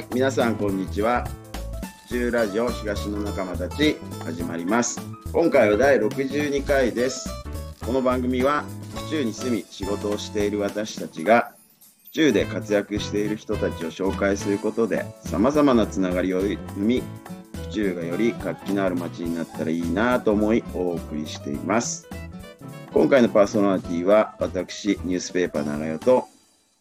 はい、皆さんこんにちは。府中ラジオ東の仲間たち始まります。今回は第62回です。この番組は府中に住み仕事をしている私たちが府中で活躍している人たちを紹介することで様々なつながりを生み、府中がより活気のある街になったらいいなと思いお送りしています。今回のパーソナリティは私、ニュースペーパー長代と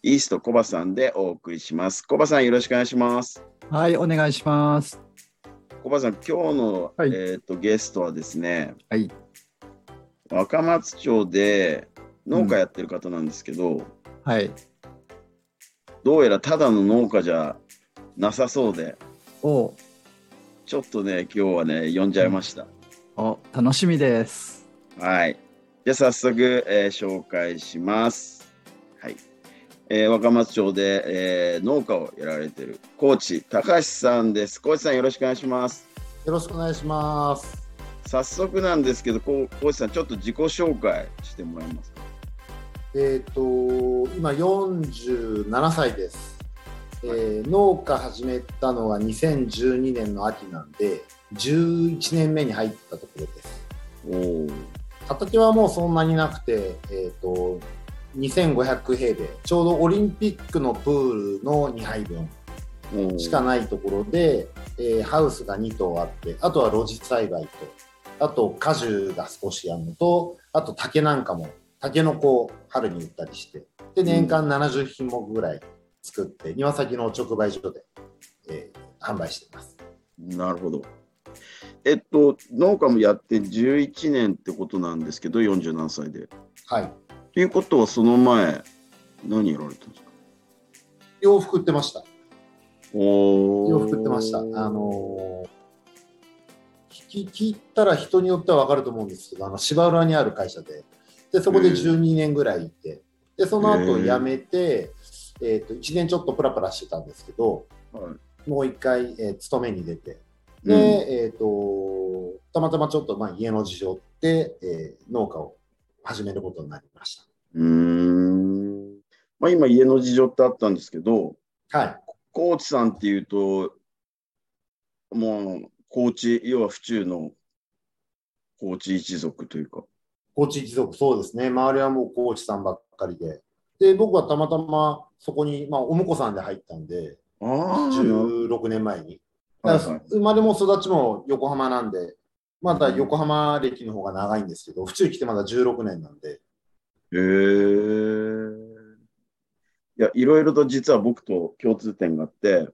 イーストコバさんでお送りします。コバさんよろしくお願いします。はい、お願いします。コバさん、今日の、はいえー、とゲストはですね、はい、若松町で農家やってる方なんですけど、はい。どうやらただの農家じゃなさそうで、お、ちょっとね、今日はね、呼んじゃいました。お、楽しみです。はい。じゃあ早速、えー紹介します。はい。えー若松町で、えー農家をやられてる高知高橋さんです。高知さんよろしくお願いします。よろしくお願いします。早速なんですけど、高知さんちょっと自己紹介してもらえますか？えっ、と今47歳です。えー農家始めたのは2012年の秋なんで、11年目に入ったところです。おお。畑はもうそんなになくて、えっ、と2500平米、ちょうどオリンピックのプールの2杯分しかないところで、えーハウスが2棟あって、あとは露地栽培と、あと果樹が少しあるのと、あと竹なんかも、竹の子を春に売ったりして、で、年間70品目ぐらい作って、庭先の直売所で、えー販売しています。なるほど。えっと、農家もやって11年ってことなんですけど、40何歳で。はい。ということは、その前、何やられたんですか？洋服売ってました。おー。洋服売ってました。あのー聞き聞いたら人によっては分かると思うんですけど、あの芝浦にある会社で、でそこで12年ぐらいいて、でその後辞めて、えー、と1年ちょっとプラプラしてたんですけど、はい。もう一回、えー勤めに出て、うん。で、えー、とたまたまちょっと、まあ、家の事情で、えー農家を始めることになりましうーん。まあ、今、家の事情ってあったんですけど、た。はい。高知さんっていうと、もう、高知、要は府中の高知一族というか。高知一族、そうですね。周りはもう高知さんばっかりで。で、僕はたまたまそこに、まあ、お婿さんで入ったんで、ああ、16年前に。生まれも育ちも横浜なんで、まだ横浜歴の方が長いんですけど、府中来てまだ16年なんで、へえ。いや、いろいろと実は僕と共通点があって、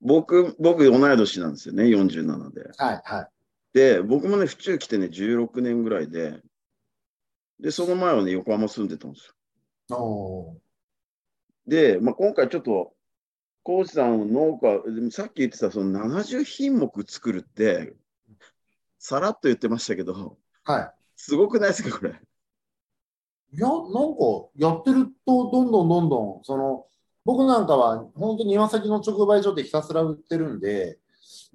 僕、僕同い年なんですよね、47で。はい、はい。で、僕もね、府中来てね、16年ぐらいで、で、その前はね、横浜住んでたんですよ。で、まあ、今回ちょっと、高知さん農家、でもさっき言ってたその70品目作るって、さらっと言ってましたけど、はすごくないですか、これ？い。いや、なんか、やってると、どんどんどんどん、その、僕なんかは、本当に庭先の直売所でひたすら売ってるんで、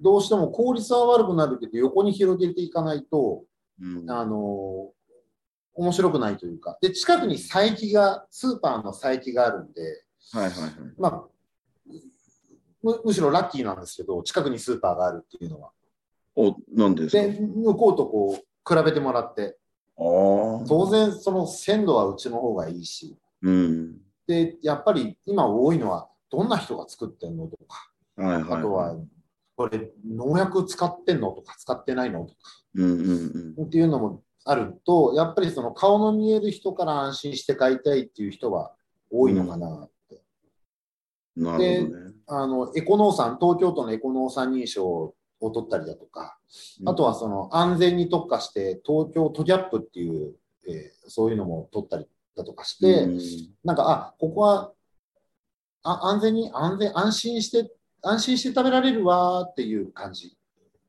どうしても効率は悪くなるけど、横に広げていかないと、うん、あの面白くないというか、で、近くに佐伯が、スーパーの佐伯があるんで、はいはいはい。まあ、むむしろラッキーなんですけど、近くにスーパーがあるっていうのは。お、なんでですか？で、向こうとこう、比べてもらって。当然、その鮮度はうちの方がいいし、うん。で、やっぱり今多いのは、どんな人が作ってんのとか、はいはい、はい。あとは、これ、農薬使ってんのとか、使ってないのとか、うんうんうん。っていうのもあると、やっぱりその顔の見える人から安心して買いたいっていう人は多いのかなって。なるほどね。あの、エコ農産、東京都のエコ農産認証を取ったりだとか、あとはその安全に特化して、東京都ギャップっていう、えーそういうのも取ったりだとかして、うんなんか、あ、ここは、あ安全に、安全、安心して、安心して食べられるわーっていう感じ。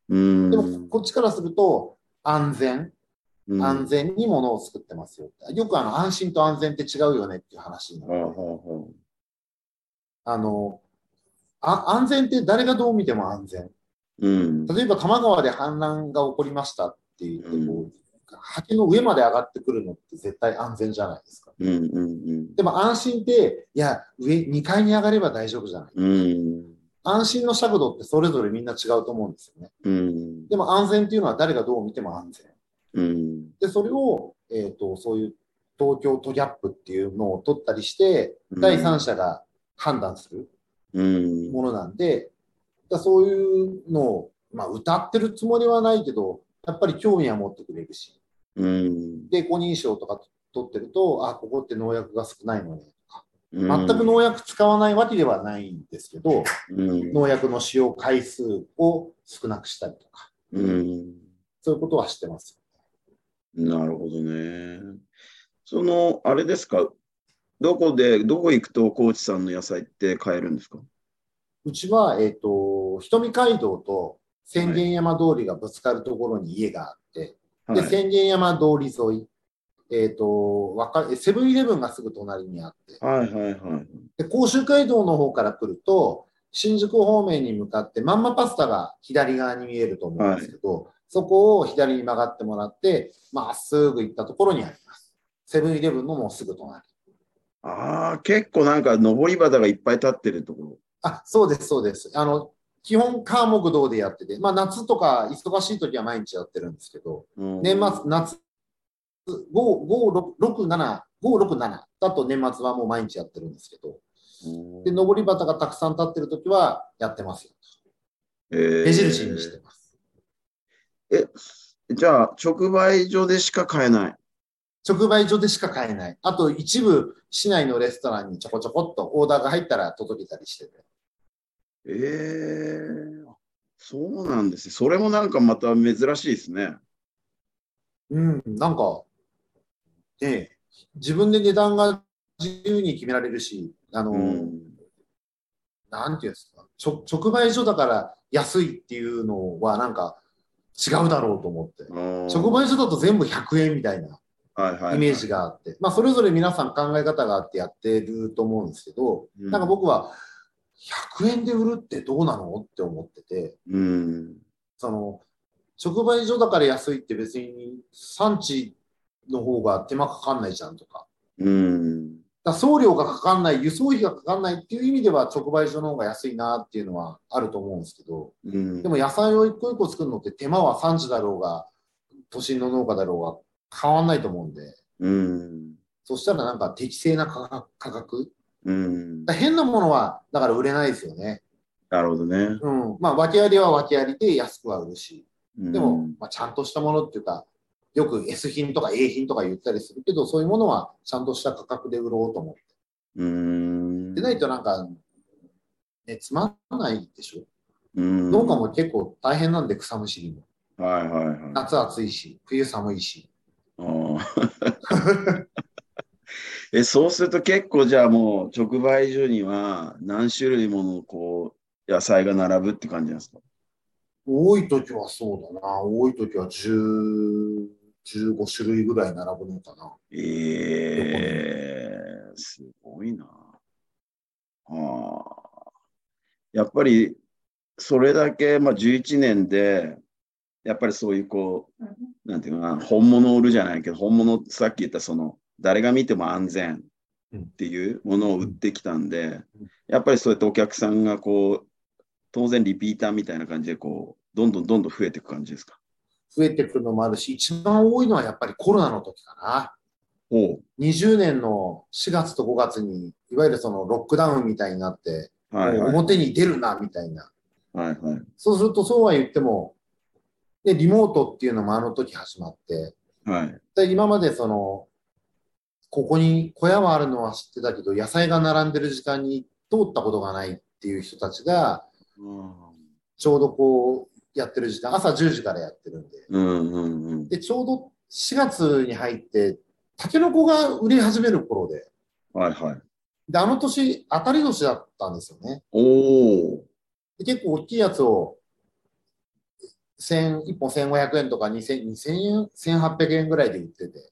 うん。でも、こっちからすると、安全、うん安全にものを作ってますよ。よくあの、安心と安全って違うよねっていう話になるはあはあはあの、あ安全って誰がどう見ても安全。うん。例えば多摩川で氾濫が起こりましたって言ってこう、畑の上まで上がってくるのって絶対安全じゃないですか。うんうんうん。でも安心って、いや、上、2階に上がれば大丈夫じゃない。うん。安心の尺度ってそれぞれみんな違うと思うんですよね。うん。でも安全っていうのは誰がどう見ても安全。うん。で、それを、えっ、と、そういう東京都ギャップっていうのを取ったりして、うん第三者が判断するうん。ものなんで、だそういうのを、まあ、歌ってるつもりはないけど、やっぱり興味は持ってくれるし、うん。で、5認証とか取ってると、あ、ここって農薬が少ないのねとか、全全く農薬使わないわけではないんですけど、うん。農薬の使用回数を少なくしたりとか、うん。そういうことはしてます。なるほどね。その、あれですか、どこで、どこ行くと高知さんの野菜って買えるんですか？うちは、えっ、と、瞳街道と千軒山通りがぶつかるところに家があって、はいで、千軒山通り沿い、えっ、と、わかセブンイレブンがすぐ隣にあって、はいはいはい。で、甲州街道の方から来ると、新宿方面に向かって、まんまパスタが左側に見えると思うんですけど、そこを左に曲がってもらって、まっすぐ行ったところにあります。セブンイレブンのもうすぐ隣。ああ、結構なんか登り旗がいっぱい立ってるとこあ、そうです、そうです。あの、基本、カー木道でやってて、まあ夏とか忙しい時は毎日やってるんですけど、ろ。うん年末、夏、5、5、6、7、5、6、7だと年末はもう毎日やってるんですけど、うんで、上り旗がたくさん立ってる時はやってますよ。えー目印にしてます。え、じゃあ、直売所でしか買えない？直売所でしか買えない。あと一部、市内のレストランにちょこちょこっとオーダーが入ったら届けたりしてて。ええそうなんですね。それもなんかまた珍しいですね。うん、なんか、ねえ自分で値段が自由に決められるし、あの、うん。なんていうんですか、直売所だから安いっていうのはなんか違うだろうと思って。直売所だと全部100円みたいなはいはい、イメージがあって、まあそれぞれ皆さん考え方があってやってると思うんですけど、うんなんか僕は100円で売るってどうなのって思ってて、うん。その直売所だから安いって別に産地の方が手間かかんないじゃんとか。うん。だ送料がかかんない、輸送費がかかんないっていう意味では直売所の方が安いなっていうのはあると思うんですけど、うん。でも野菜を一個一個作るのって手間は産地だろうが、都心の農家だろうが変わんないと思うんで、うん。そしたらなんか適正な価格うん。変なものはだから売れないですよね。なるほどね。うん。まあ訳ありは訳ありで安くは売るし、うんでも、まあ、ちゃんとしたものっていうか、よく S 品とか A 品とか言ったりするけど、そういうものはちゃんとした価格で売ろうと思って。うん。でないとなんか、ね、つまんないでしょ。うん、農家も結構大変なんで草むしりも。はいはいはい。夏暑いし、冬寒いし。あー え、そうすると結構じゃあもう直売所には何種類ものこう野菜が並ぶって感じなんですか？多い時はそうだな。多い時は10、15種類ぐらい並ぶのかな。ええすごいな。ああ。やっぱりそれだけ、まあ、11年で、やっぱりそういうこう、なんていうかな、本物を売るじゃないけど、本物、さっき言ったその、誰が見ても安全っていうものを売ってきたんで、やっぱりそうやってお客さんがこう、当然リピーターみたいな感じでこう、どんどんどんどん増えていく感じですか？増えてくるのもあるし、一番多いのはやっぱりコロナの時かな。ほ20年の4月と5月に、いわゆるそのロックダウンみたいになって、う。はいはい。表に出るな、みたいな。はいはい。そうすると、そうは言っても、で、リモートっていうのもあの時始まって、はい。で今までその、ここに小屋はあるのは知ってたけど、野菜が並んでる時間に通ったことがないっていう人たちが、ちょうどこう、やってる時間、朝10時からやってるんで。うんうんうん。で、ちょうど4月に入って、タケノコが売り始める頃で、はいはい。で、あの年、当たり年だったんですよね。おお。で結構大きいやつを、千1本1500円とか2000 2000円、1800円ぐらいで売ってて。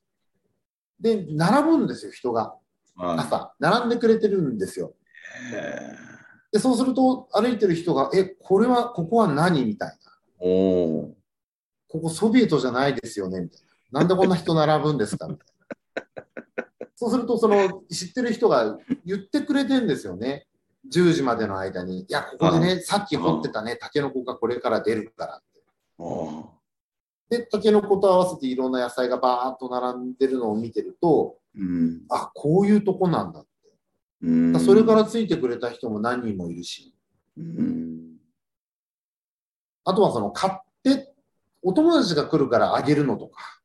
で、並ぶんですよ、人が。は朝、並んでくれてるんですよ。で、そうすると、歩いてる人が、え、これは、ここは何みたいな。ここソビエトじゃないですよねみたいなんでこんな人並ぶんですかみたいな。そうすると、その知ってる人が言ってくれてんですよね。10時までの間に。いや、ここでね、さっき掘ってたね、タケノコがこれから出るからって。おで、タケノコと合わせていろんな野菜がバーッと並んでるのを見てると、うん。あ、こういうとこなんだって。うん。それからついてくれた人も何人もいるし、うん。あとはその買って、お友達が来るからあげるのとか、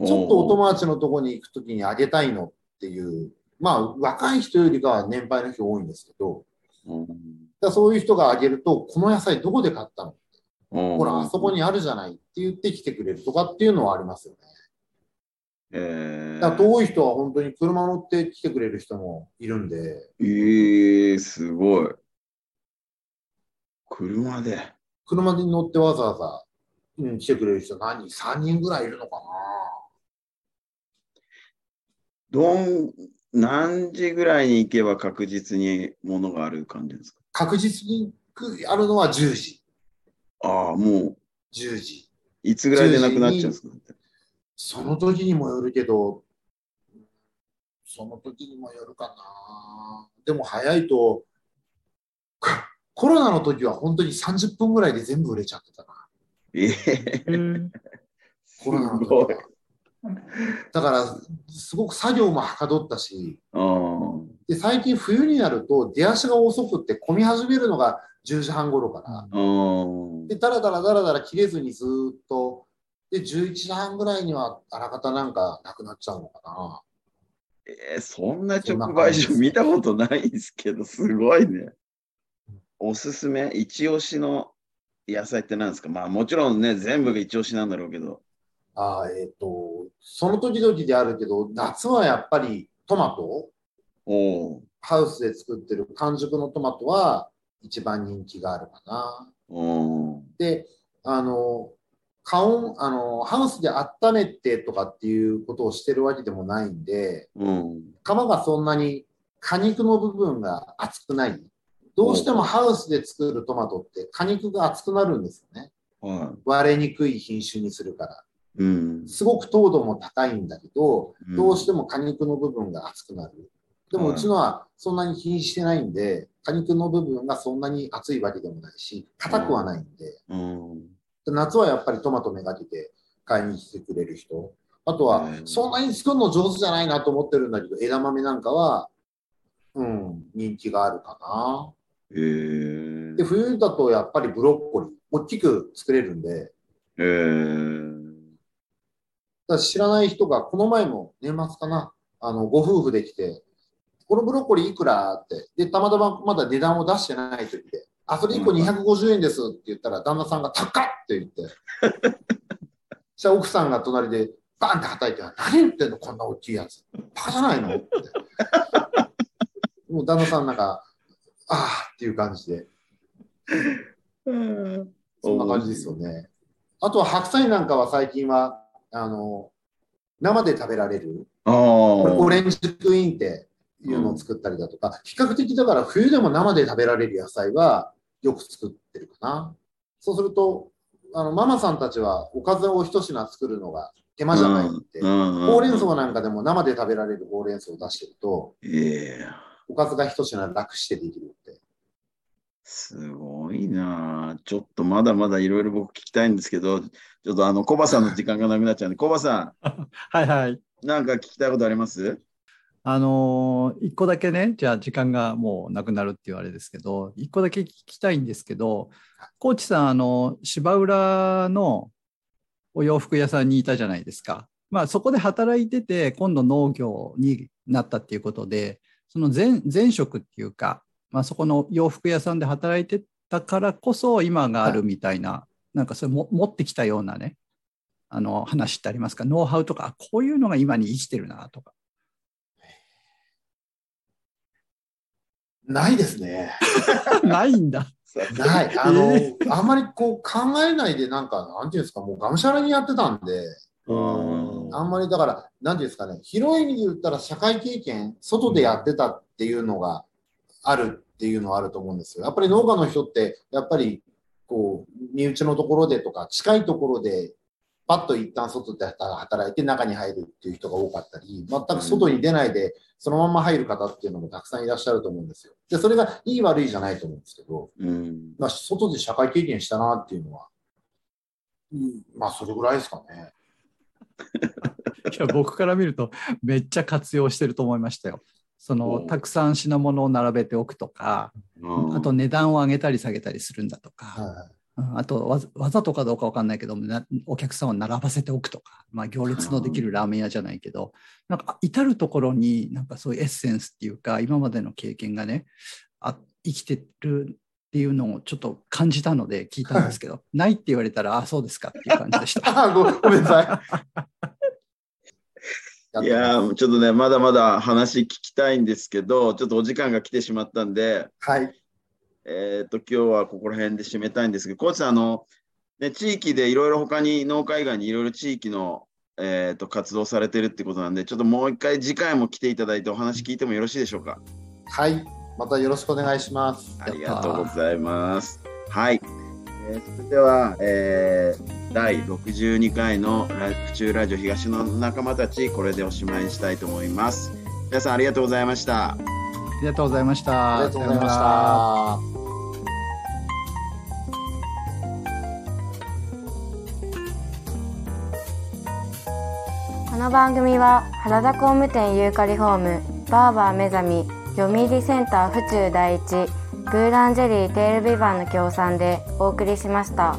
ちちょっとお友達のとこに行くときにあげたいのっていう、まあ若い人よりかは年配の人多いんですけど、うんだそういう人があげると、この野菜どこで買ったの？ほほら、あそこにあるじゃないって言ってきてくれるとかっていうのはありますよね。えだから遠い人は本当に車乗って来てくれる人もいるんで、えー、すごい。車で。車に乗ってわざわざ、うん、来てくれる人何人 ?3 人ぐらいいるのかどん、何時ぐらいに行けば確実に物がある感じですか？な確実にあるのは10時。ああ、もう、10時。いつぐらいでなくなっちゃうんですか？その時にもよるけど、その時にもよるかな。でも早いと、かコロナの時は本当に30分ぐらいで全部売れちゃってたな。ええコロナの時は。だから、すごく作業もはかどったし。で最近冬になると出足が遅くって混み始めるのが10時半頃から。で、だらだらだらだら切れずにずーっと、で、11時半ぐらいにはあらかたなんかなくなっちゃうのかな。えーそんな直売所見たことないんですけど、すごいね。おすすめ、一押しの野菜って何ですか？まあもちろんね、全部が一押しなんだろうけど。あーえっ、と、その時々であるけど、夏はやっぱりトマト、おおハウスで作ってる完熟のトマトは一番人気があるかな。おで、あの、加温、あの、ハウスで温めてとかっていうことをしてるわけでもないんで、うん。皮がそんなに果肉の部分が厚くない。どうしてもハウスで作るトマトって果肉が厚くなるんですよね。は割れにくい品種にするから。い。うん。すごく糖度も高いんだけど、うんどうしても果肉の部分が厚くなる。でもはいうちのはそんなに気にしてないんで、果肉の部分がそんなに厚いわけでもないし、硬くはないんで、うん。で夏はやっぱりトマトめがけて買いに来てくれる人。あとはう、んそんなに作るの上手じゃないなと思ってるんだけど、枝豆なんかは、うん、人気があるかな。えーで、冬だとやっぱりブロッコリー、大きく作れるんで、えーだから知らない人が、この前も年末かな、あの、ご夫婦で来て、このブロッコリーいくらって、で、たまたままだ値段を出してない時で、あ、それ1個250円ですって言ったら、旦那さんが高っって言って、そしたら奥さんが隣で、バンって叩いて、何言ってんのこんな大きいやつ。バカじゃないのって。もう旦那さんなんか、ああっていう感じで、そんな感じですよね。あとは白菜なんかは最近は、あの、生で食べられる。オレンジクイーンっていうのを作ったりだとか、比較的だから冬でも生で食べられる野菜はよく作ってるかな。そうすると、あのママさんたちはおかずを一品作るのが手間じゃないんで、ほほうれん草なんかでも生で食べられるほうれん草を出してると、ええおかずが一品楽してできるって。すごいなあちょっとまだまだいろいろ僕聞きたいんですけど、ちょっとあの、コバさんの時間がなくなっちゃうんで、コバさ はいはい。ん、なんか聞きたいことあります？あのー一個だけね、じゃあ時間がもうなくなるっていうあれですけど、一個だけ聞きたいんですけど、コーチさん、あの、芝浦のお洋服屋さんにいたじゃないですか。まあそこで働いてて、今度農業になったっていうことで、その前前職っていうか、まあそこの洋服屋さんで働いてたからこそ今があるみたいな、なんかそれも持ってきたようなね、あの話ってありますか？ノウハウとか、あこういうのが今に生きてるなとか。ないですね。ないんだ。ない。あの、えあんまりこう考えないで、なんか、なんていうんですか、もうがむしゃらにやってたんで、うんあんまりだから、なんていうんですかね、広い意味で言ったら社会経験、外でやってたっていうのがあるっていうのはあると思うんですよ。やっぱり農家の人って、やっぱり、こう、身内のところでとか、近いところでパッと一旦外で働いて中に入るっていう人が多かったり、全く外に出ないでそのまま入る方っていうのもたくさんいらっしゃると思うんですよ。で、それがいい悪いじゃないと思うんですけど、うん。まあ、外で社会経験したなっていうのは、うん、まあ、それぐらいですかね。いや僕から見るとめっちゃ活用してると思いましたよ。そのおたくさん品物を並べておくとか、あと値段を上げたり下げたりするんだとか、はいうんあとわざわざとかどうかわかんないけどなお客さんを並ばせておくとか、まあ、行列のできるラーメン屋じゃないけどなんか至る所になんかそういうエッセンスっていうか今までの経験がねあ生きてるっていうのをちょっと感じたので聞いたんですけど、ないって言われたらあそうですかっていう感じでした。あごごめんなさい。いやーちょっとね、まだまだ話聞きたいんですけど、ちょっとお時間が来てしまったんで、はい。えっ、と、今日はここら辺で締めたいんですけど、コーチさん、あの、ね、地域でいろいろ他に農家以外にいろいろ地域の、えー、と活動されてるってことなんで、ちょっともう一回次回も来ていただいてお話聞いてもよろしいでしょうか？はい。またよろしくお願いします。ありがとうございます。はい。えーそれでは、えー第62回のラ府中ラジオ東の仲間たち、これでおしまいにしたいと思います。皆さんありがとうございました。ありがとうございました。ありがとうございました。この番組は原田工務店ユーカリホームバーバー目覚み読売センター府中第一グーランジェリーテールビバンの協賛でお送りしました。